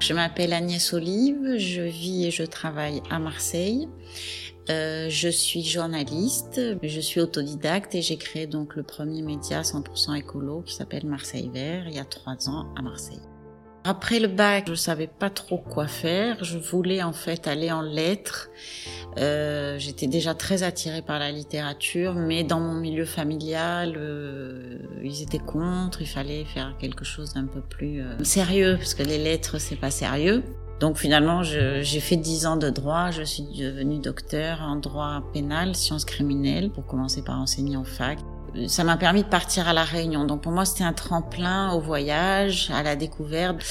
Je m'appelle Agnès Olive, je vis et je travaille à Marseille. Euh, je suis journaliste, je suis autodidacte et j'ai créé donc le premier média 100% écolo qui s'appelle Marseille Vert il y a trois ans à Marseille. Après le bac, je savais pas trop quoi faire. Je voulais en fait aller en lettres. Euh, J'étais déjà très attirée par la littérature, mais dans mon milieu familial, euh, ils étaient contre. Il fallait faire quelque chose d'un peu plus euh, sérieux, parce que les lettres c'est pas sérieux. Donc finalement, j'ai fait dix ans de droit. Je suis devenue docteur en droit pénal, sciences criminelles, pour commencer par enseigner en fac ça m'a permis de partir à la Réunion. Donc pour moi, c'était un tremplin au voyage, à la découverte.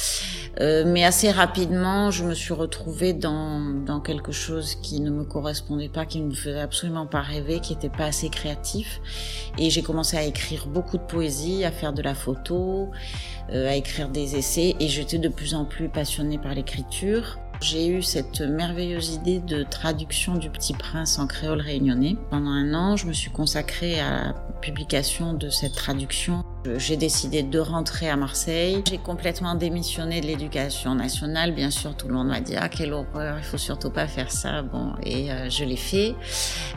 Euh, mais assez rapidement, je me suis retrouvée dans, dans quelque chose qui ne me correspondait pas, qui ne me faisait absolument pas rêver, qui n'était pas assez créatif. Et j'ai commencé à écrire beaucoup de poésie, à faire de la photo, euh, à écrire des essais. Et j'étais de plus en plus passionnée par l'écriture. J'ai eu cette merveilleuse idée de traduction du Petit Prince en créole réunionnais. Pendant un an, je me suis consacrée à la publication de cette traduction. J'ai décidé de rentrer à Marseille. J'ai complètement démissionné de l'éducation nationale. Bien sûr, tout le monde m'a dit ah quelle horreur, il faut surtout pas faire ça. Bon, et euh, je l'ai fait.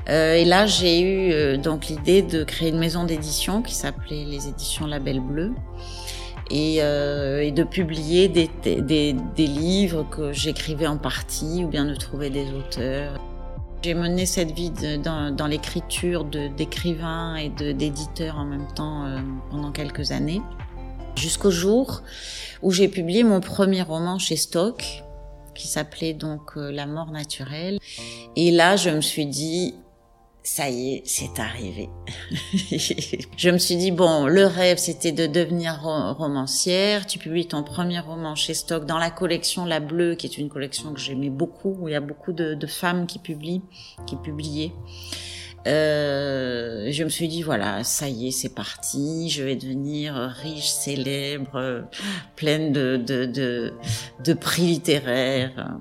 Euh, et là, j'ai eu euh, donc l'idée de créer une maison d'édition qui s'appelait les éditions Label Bleu et, euh, et de publier des, livres que j'écrivais en partie ou bien de trouver des auteurs. J'ai mené cette vie dans, l'écriture d'écrivain et d'éditeur en même temps euh, pendant quelques années, jusqu'au jour où j'ai publié mon premier roman chez Stock, qui s'appelait donc euh, La mort naturelle. Et là, je me suis dit, ça y est, c'est arrivé. je me suis dit, bon, le rêve, c'était de devenir romancière. Tu publies ton premier roman chez Stock dans la collection La Bleue, qui est une collection que j'aimais beaucoup, où il y a beaucoup de, femmes qui publient, qui publiaient. Euh, je me suis dit voilà, ça y est, c'est parti. Je vais devenir riche, célèbre, pleine de de, de, de prix littéraires.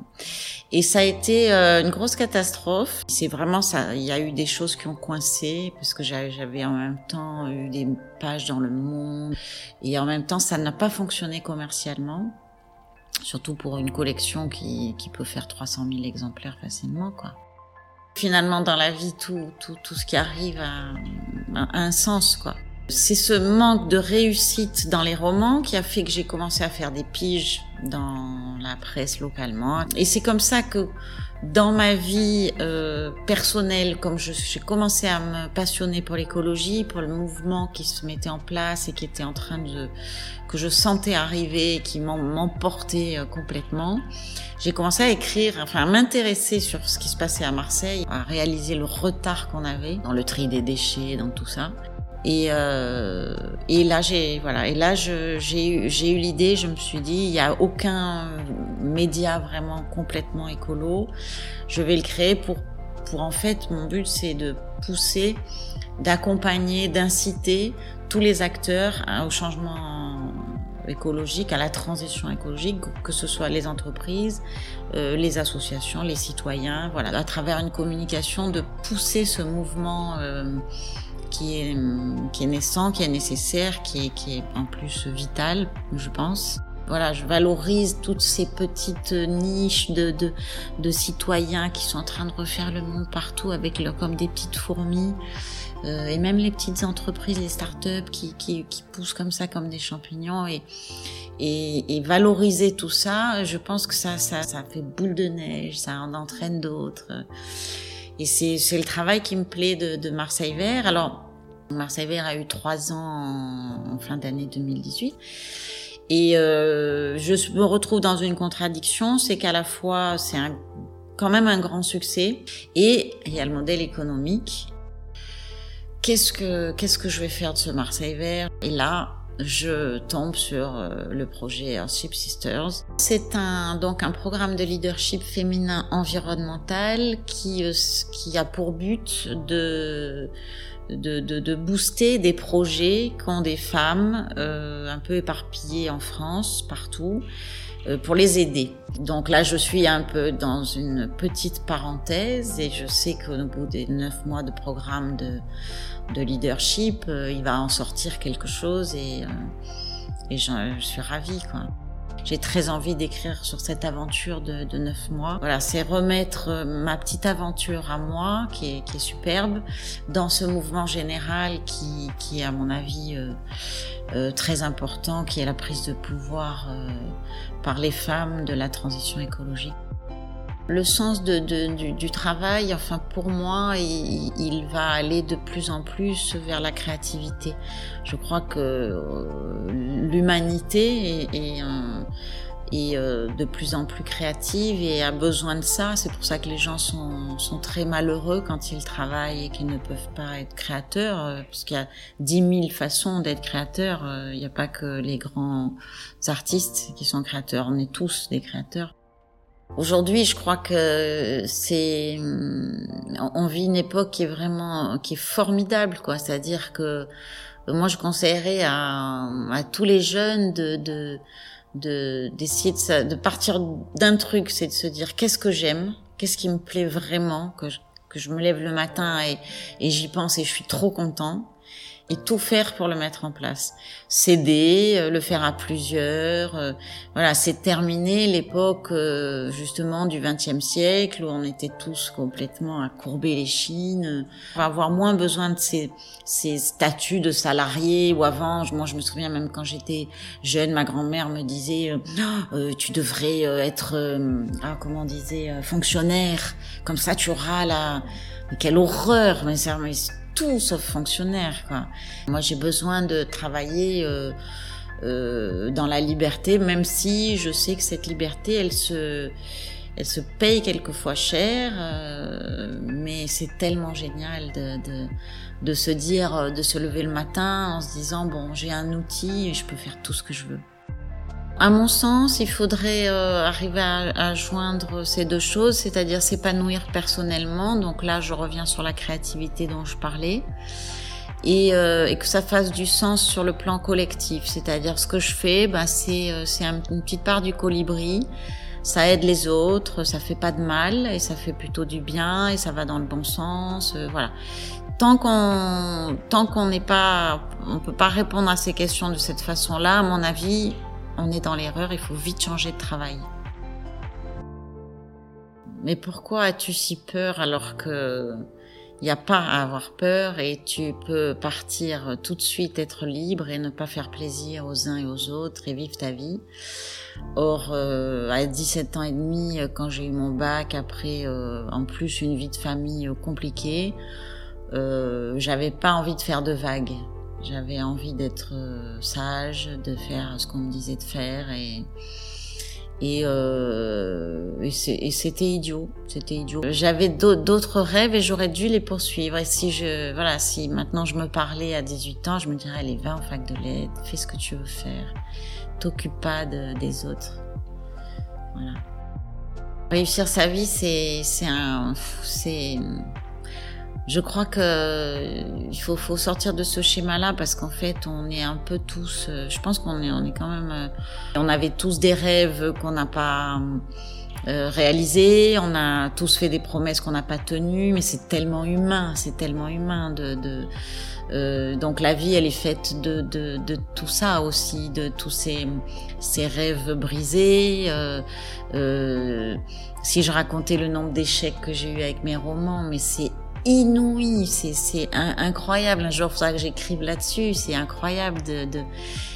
Et ça a été euh, une grosse catastrophe. C'est vraiment ça. Il y a eu des choses qui ont coincé parce que j'avais en même temps eu des pages dans le monde et en même temps ça n'a pas fonctionné commercialement. Surtout pour une collection qui, qui peut faire 300 000 exemplaires facilement, quoi. Finalement, dans la vie, tout, tout, tout ce qui arrive a, a un sens, quoi. C'est ce manque de réussite dans les romans qui a fait que j'ai commencé à faire des piges dans la presse localement. Et c'est comme ça que dans ma vie euh, personnelle, comme j'ai commencé à me passionner pour l'écologie, pour le mouvement qui se mettait en place et qui était en train de que je sentais arriver, qui m'emportait euh, complètement, j'ai commencé à écrire, enfin à m'intéresser sur ce qui se passait à Marseille, à réaliser le retard qu'on avait dans le tri des déchets, dans tout ça. Et, euh, et là, j'ai voilà. Et là, j'ai eu, l'idée. Je me suis dit, il n'y a aucun média vraiment complètement écolo. Je vais le créer pour, pour en fait, mon but, c'est de pousser, d'accompagner, d'inciter tous les acteurs au changement écologique, à la transition écologique, que ce soit les entreprises, euh, les associations, les citoyens, voilà, à travers une communication, de pousser ce mouvement. Euh, qui est, qui est naissant, qui est nécessaire, qui est, qui est en plus vital, je pense. Voilà, je valorise toutes ces petites niches de, de, de citoyens qui sont en train de refaire le monde partout avec leur, comme des petites fourmis. Euh, et même les petites entreprises, les startups qui, qui, qui poussent comme ça, comme des champignons. Et, et, et, valoriser tout ça, je pense que ça, ça, ça fait boule de neige, ça en entraîne d'autres. Et c'est le travail qui me plaît de, Marseille Vert. Alors, Marseille Vert a eu trois ans en, fin d'année 2018. Et euh, je me retrouve dans une contradiction, c'est qu'à la fois c'est quand même un grand succès et il y a le modèle économique. Qu'est-ce que qu'est-ce que je vais faire de ce Marseille Vert? Et là, je tombe sur euh, le projet Earthship Sisters. C'est un, donc un programme de leadership féminin environnemental qui, euh, qui a pour but de, de, de, de booster des projets qu'ont des femmes euh, un peu éparpillées en France, partout, pour les aider. Donc là, je suis un peu dans une petite parenthèse et je sais qu'au bout des neuf mois de programme de, de leadership, euh, il va en sortir quelque chose et, euh, et je, je, suis ravie. Quoi. J'ai très envie d'écrire sur cette aventure de, de neuf mois. Voilà, c'est remettre euh, ma petite aventure à moi, qui est, qui est superbe, dans ce mouvement général qui, qui est à mon avis euh, euh, très important, qui est la prise de pouvoir euh, par les femmes de la transition écologique. Le sens de, de, du, du, travail, enfin pour moi, il, il, va aller de plus en plus vers la créativité. Je crois que euh, l'humanité est, est, est euh, de plus en plus créative et a besoin de ça. C'est pour ça que les gens sont, sont très malheureux quand ils travaillent et qu'ils ne peuvent pas être créateurs, euh, parce qu'il y a dix mille façons d'être créateur. Il n'y a pas que les grands artistes qui sont créateurs. On est tous des créateurs. Aujourd'hui, je crois que c'est, on vit une époque qui est vraiment, qui est formidable, quoi. C'est-à-dire que moi, je conseillerais à, tous les jeunes de, de, de d'essayer de, de partir d'un truc, c'est de se dire qu'est-ce que j'aime, qu'est-ce qui me plaît vraiment, que je, que je me lève le matin et, et j'y pense et je suis trop content et tout faire pour le mettre en place. Céder, euh, le faire à plusieurs. Euh, voilà, c'est terminé l'époque euh, justement du XXe siècle où on était tous complètement à courber les chines. On va avoir moins besoin de ces, ces statuts de salariés ou avant. Moi, je me souviens même quand j'étais jeune, ma grand-mère me disait oh, tu devrais être, ah, comment on disait, fonctionnaire. Comme ça, tu auras la. Quelle horreur Mais ça, tout sauf fonctionnaire. Quoi. Moi, j'ai besoin de travailler euh, euh, dans la liberté, même si je sais que cette liberté, elle se, elle se paye quelquefois cher, euh, mais c'est tellement génial de, de, de se dire, de se lever le matin en se disant bon, j'ai un outil et je peux faire tout ce que je veux. À mon sens, il faudrait euh, arriver à, à, joindre ces deux choses, c'est-à-dire s'épanouir personnellement. Donc là, je reviens sur la créativité dont je parlais. Et, euh, et, que ça fasse du sens sur le plan collectif. C'est-à-dire ce que je fais, bah, c'est euh, une petite part du colibri. Ça aide les autres, ça fait pas de mal et ça fait plutôt du bien et ça va dans le bon sens. Euh, voilà. Tant qu'on tant qu'on n'est pas, on peut pas répondre à ces questions de cette façon-là. À mon avis, on est dans l'erreur, il faut vite changer de travail. Mais pourquoi as-tu si peur alors que il n'y a pas à avoir peur et tu peux partir tout de suite, être libre et ne pas faire plaisir aux uns et aux autres et vivre ta vie? Or, euh, à 17 ans et demi, quand j'ai eu mon bac, après euh, en plus une vie de famille compliquée, euh, j'avais pas envie de faire de vagues. J'avais envie d'être euh, sage, de faire ce qu'on me disait de faire et et, euh, et c'était idiot, c'était idiot. J'avais d'autres rêves et j'aurais dû les poursuivre. Et si je, voilà, si maintenant je me parlais à 18 ans, je me dirais, allez, va en fac de lettres, fais ce que tu veux faire, t'occupe pas de, des autres. Voilà. Réussir sa vie, c'est, c'est un, c'est, je crois que il faut, faut sortir de ce schéma-là parce qu'en fait, on est un peu tous. Euh, je pense qu'on est, on est quand même. Euh, on avait tous des rêves qu'on n'a pas euh, réalisés. On a tous fait des promesses qu'on n'a pas tenues. Mais c'est tellement humain. C'est tellement humain de. de euh, donc la vie, elle est faite de, de, de, tout ça aussi, de tous ces, ces rêves brisés. Euh, euh, si je racontais le nombre d'échecs que j'ai eu avec mes romans, mais c'est inouï, c'est c'est incroyable. Un jour, il faudra que j'écrive là-dessus. C'est incroyable de, de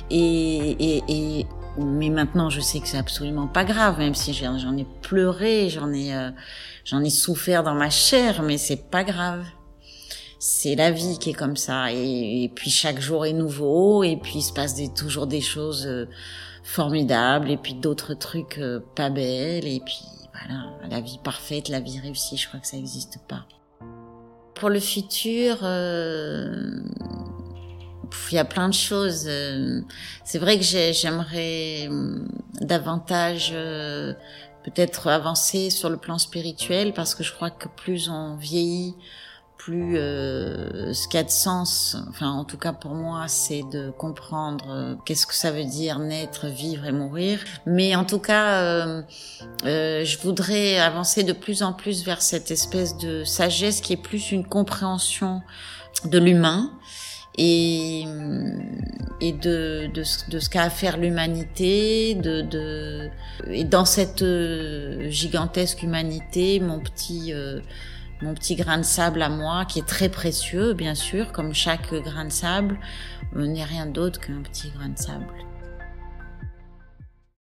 et, et, et mais maintenant, je sais que c'est absolument pas grave, même si j'en ai pleuré, j'en ai euh, j'en ai souffert dans ma chair, mais c'est pas grave. C'est la vie qui est comme ça, et, et, puis chaque jour est nouveau, et puis il se passe des, toujours des choses euh, formidables, et puis d'autres trucs euh, pas belles, et puis voilà, la vie parfaite, la vie réussie, je crois que ça n'existe pas. Pour le futur, euh, il y a plein de choses. Euh, c'est vrai que j'aimerais euh, davantage peut-être avancer sur le plan spirituel parce que je crois que plus on vieillit, plus euh, ce qui a de sens, enfin en tout cas pour moi, c'est de comprendre euh, qu'est-ce que ça veut dire naître, vivre et mourir. Mais en tout cas, euh, euh, je voudrais avancer de plus en plus vers cette espèce de sagesse qui est plus une compréhension de l'humain et, et de, de, de ce qu'a à faire l'humanité, de, de, et dans cette euh, gigantesque humanité, mon petit, euh, mon petit grain de sable à moi, qui est très précieux, bien sûr, comme chaque grain de sable, n'est rien d'autre qu'un petit grain de sable.